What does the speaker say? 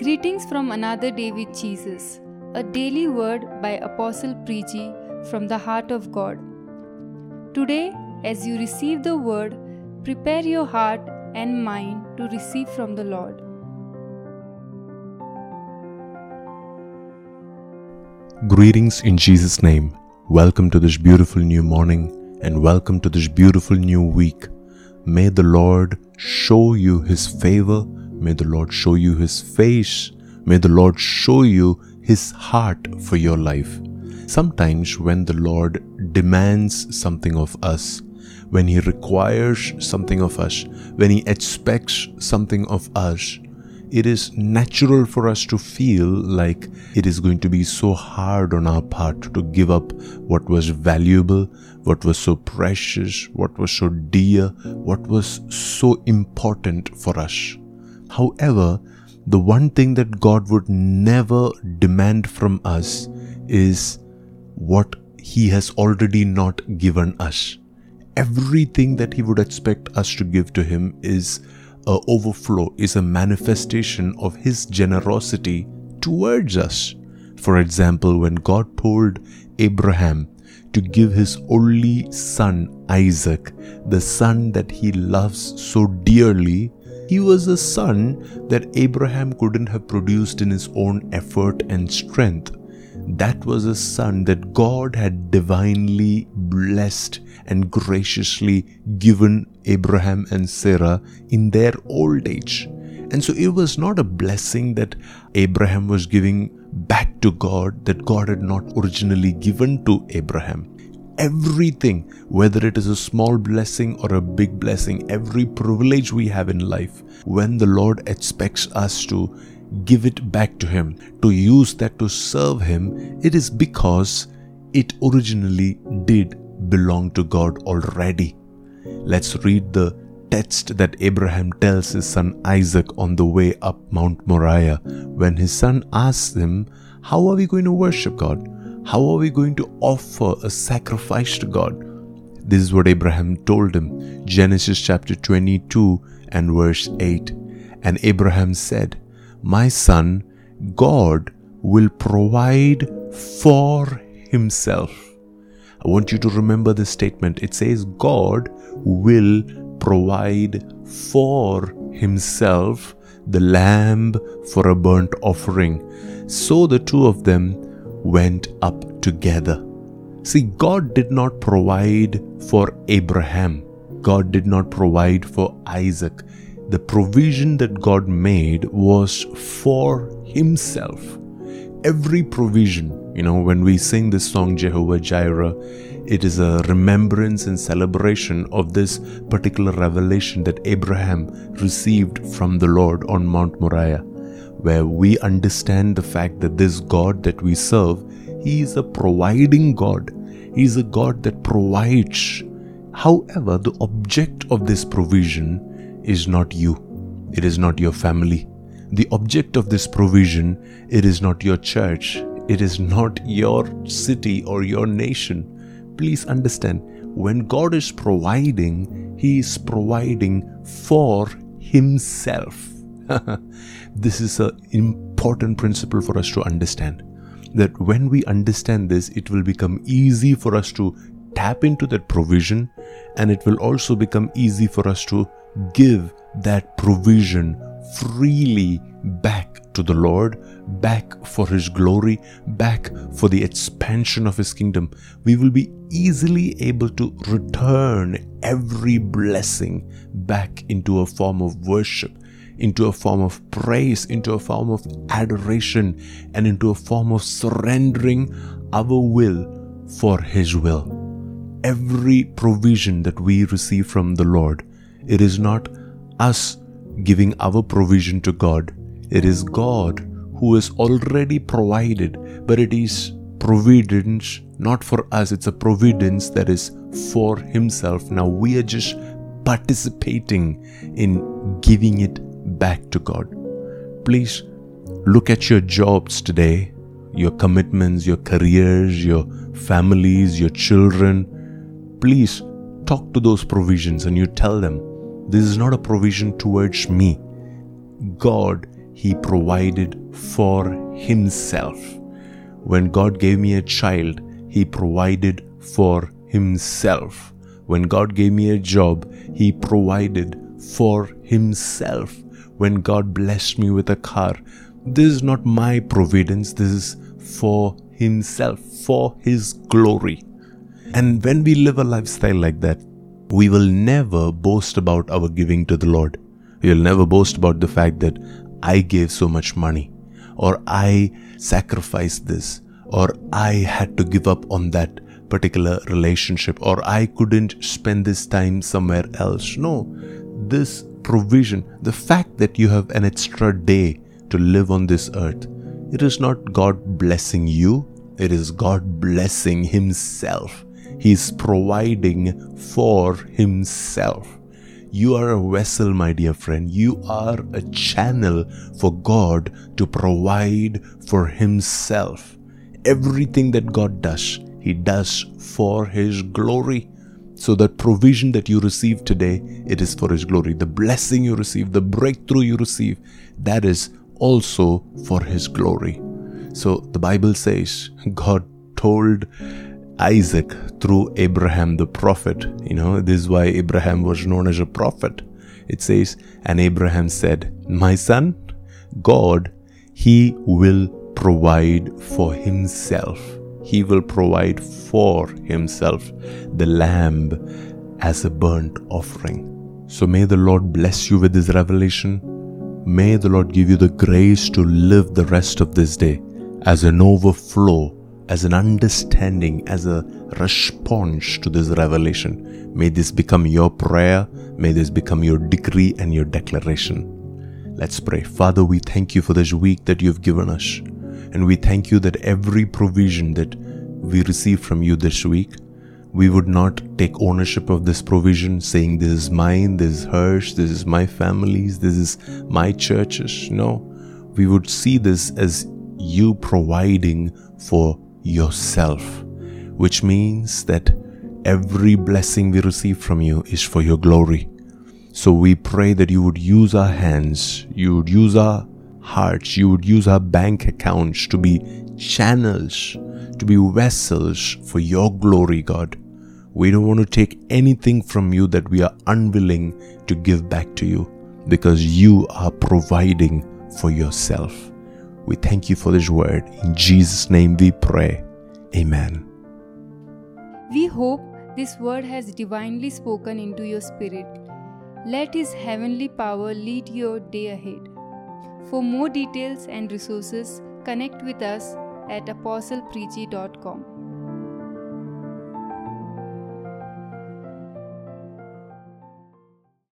Greetings from another day with Jesus, a daily word by Apostle Preachy from the heart of God. Today, as you receive the word, prepare your heart and mind to receive from the Lord. Greetings in Jesus' name. Welcome to this beautiful new morning and welcome to this beautiful new week. May the Lord show you His favor. May the Lord show you His face. May the Lord show you His heart for your life. Sometimes, when the Lord demands something of us, when He requires something of us, when He expects something of us, it is natural for us to feel like it is going to be so hard on our part to give up what was valuable, what was so precious, what was so dear, what was so important for us. However, the one thing that God would never demand from us is what He has already not given us. Everything that He would expect us to give to Him is a overflow is a manifestation of his generosity towards us. For example, when God told Abraham to give his only son Isaac, the son that he loves so dearly, he was a son that Abraham couldn't have produced in his own effort and strength. That was a son that God had divinely blessed and graciously given Abraham and Sarah in their old age. And so it was not a blessing that Abraham was giving back to God that God had not originally given to Abraham. Everything, whether it is a small blessing or a big blessing, every privilege we have in life, when the Lord expects us to give it back to Him, to use that to serve Him, it is because it originally did belong to God already. Let's read the text that Abraham tells his son Isaac on the way up Mount Moriah when his son asks him, How are we going to worship God? How are we going to offer a sacrifice to God? This is what Abraham told him. Genesis chapter 22 and verse 8. And Abraham said, My son, God will provide for himself. I want you to remember this statement. It says, God will provide for himself the lamb for a burnt offering. So the two of them went up together. See, God did not provide for Abraham, God did not provide for Isaac. The provision that God made was for Himself. Every provision, you know, when we sing this song, Jehovah Jireh, it is a remembrance and celebration of this particular revelation that Abraham received from the Lord on Mount Moriah where we understand the fact that this God that we serve, He is a providing God. He is a God that provides. However, the object of this provision is not you. It is not your family. The object of this provision, it is not your church. It is not your city or your nation. Please understand, when God is providing, He is providing for Himself. this is an important principle for us to understand. That when we understand this, it will become easy for us to tap into that provision, and it will also become easy for us to give that provision freely back to the Lord, back for His glory, back for the expansion of His kingdom. We will be easily able to return every blessing back into a form of worship into a form of praise, into a form of adoration, and into a form of surrendering our will for His will. Every provision that we receive from the Lord, it is not us giving our provision to God, it is God who has already provided, but it is providence not for us, it's a providence that is for Himself. Now we are just participating in giving it back to God. Please look at your jobs today, your commitments, your careers, your families, your children. Please talk to those provisions and you tell them, This is not a provision towards me. God, he provided for himself. When God gave me a child, he provided for himself. When God gave me a job, he provided for himself. When God blessed me with a car, this is not my providence, this is for himself, for his glory. And when we live a lifestyle like that, we will never boast about our giving to the Lord. Will never boast about the fact that I gave so much money, or I sacrificed this, or I had to give up on that particular relationship, or I couldn't spend this time somewhere else. No, this provision, the fact that you have an extra day to live on this earth, it is not God blessing you, it is God blessing Himself. He's providing for Himself. You are a vessel, my dear friend. You are a channel for God to provide for Himself. Everything that God does, He does for His glory. So that provision that you receive today, it is for His glory. The blessing you receive, the breakthrough you receive, that is also for His glory. So the Bible says God told Isaac through Abraham the prophet. You know, this is why Abraham was known as a prophet. It says, And Abraham said, My son, God, He will provide for Himself. He will provide for Himself the lamb as a burnt offering. So may the Lord bless you with this revelation. May the Lord give you the grace to live the rest of this day as an overflow as an understanding, as a response to this revelation. May this become your prayer. May this become your decree and your declaration. Let's pray. Father, we thank you for this week that you've given us. And we thank you that every provision that we receive from you this week, we would not take ownership of this provision, saying, This is mine, this is hers, this is my family's, this is my church's. No, we would see this as you providing for yourself, which means that every blessing we receive from you is for your glory. So we pray that you would use our hands, you would use our hearts, you would use our bank accounts to be channels, to be vessels for your glory, God. We don't want to take anything from you that we are unwilling to give back to you because you are providing for yourself. We thank you for this word. In Jesus' name we pray. Amen. We hope this word has divinely spoken into your spirit. Let His heavenly power lead your day ahead. For more details and resources, connect with us at apostlepreachy.com.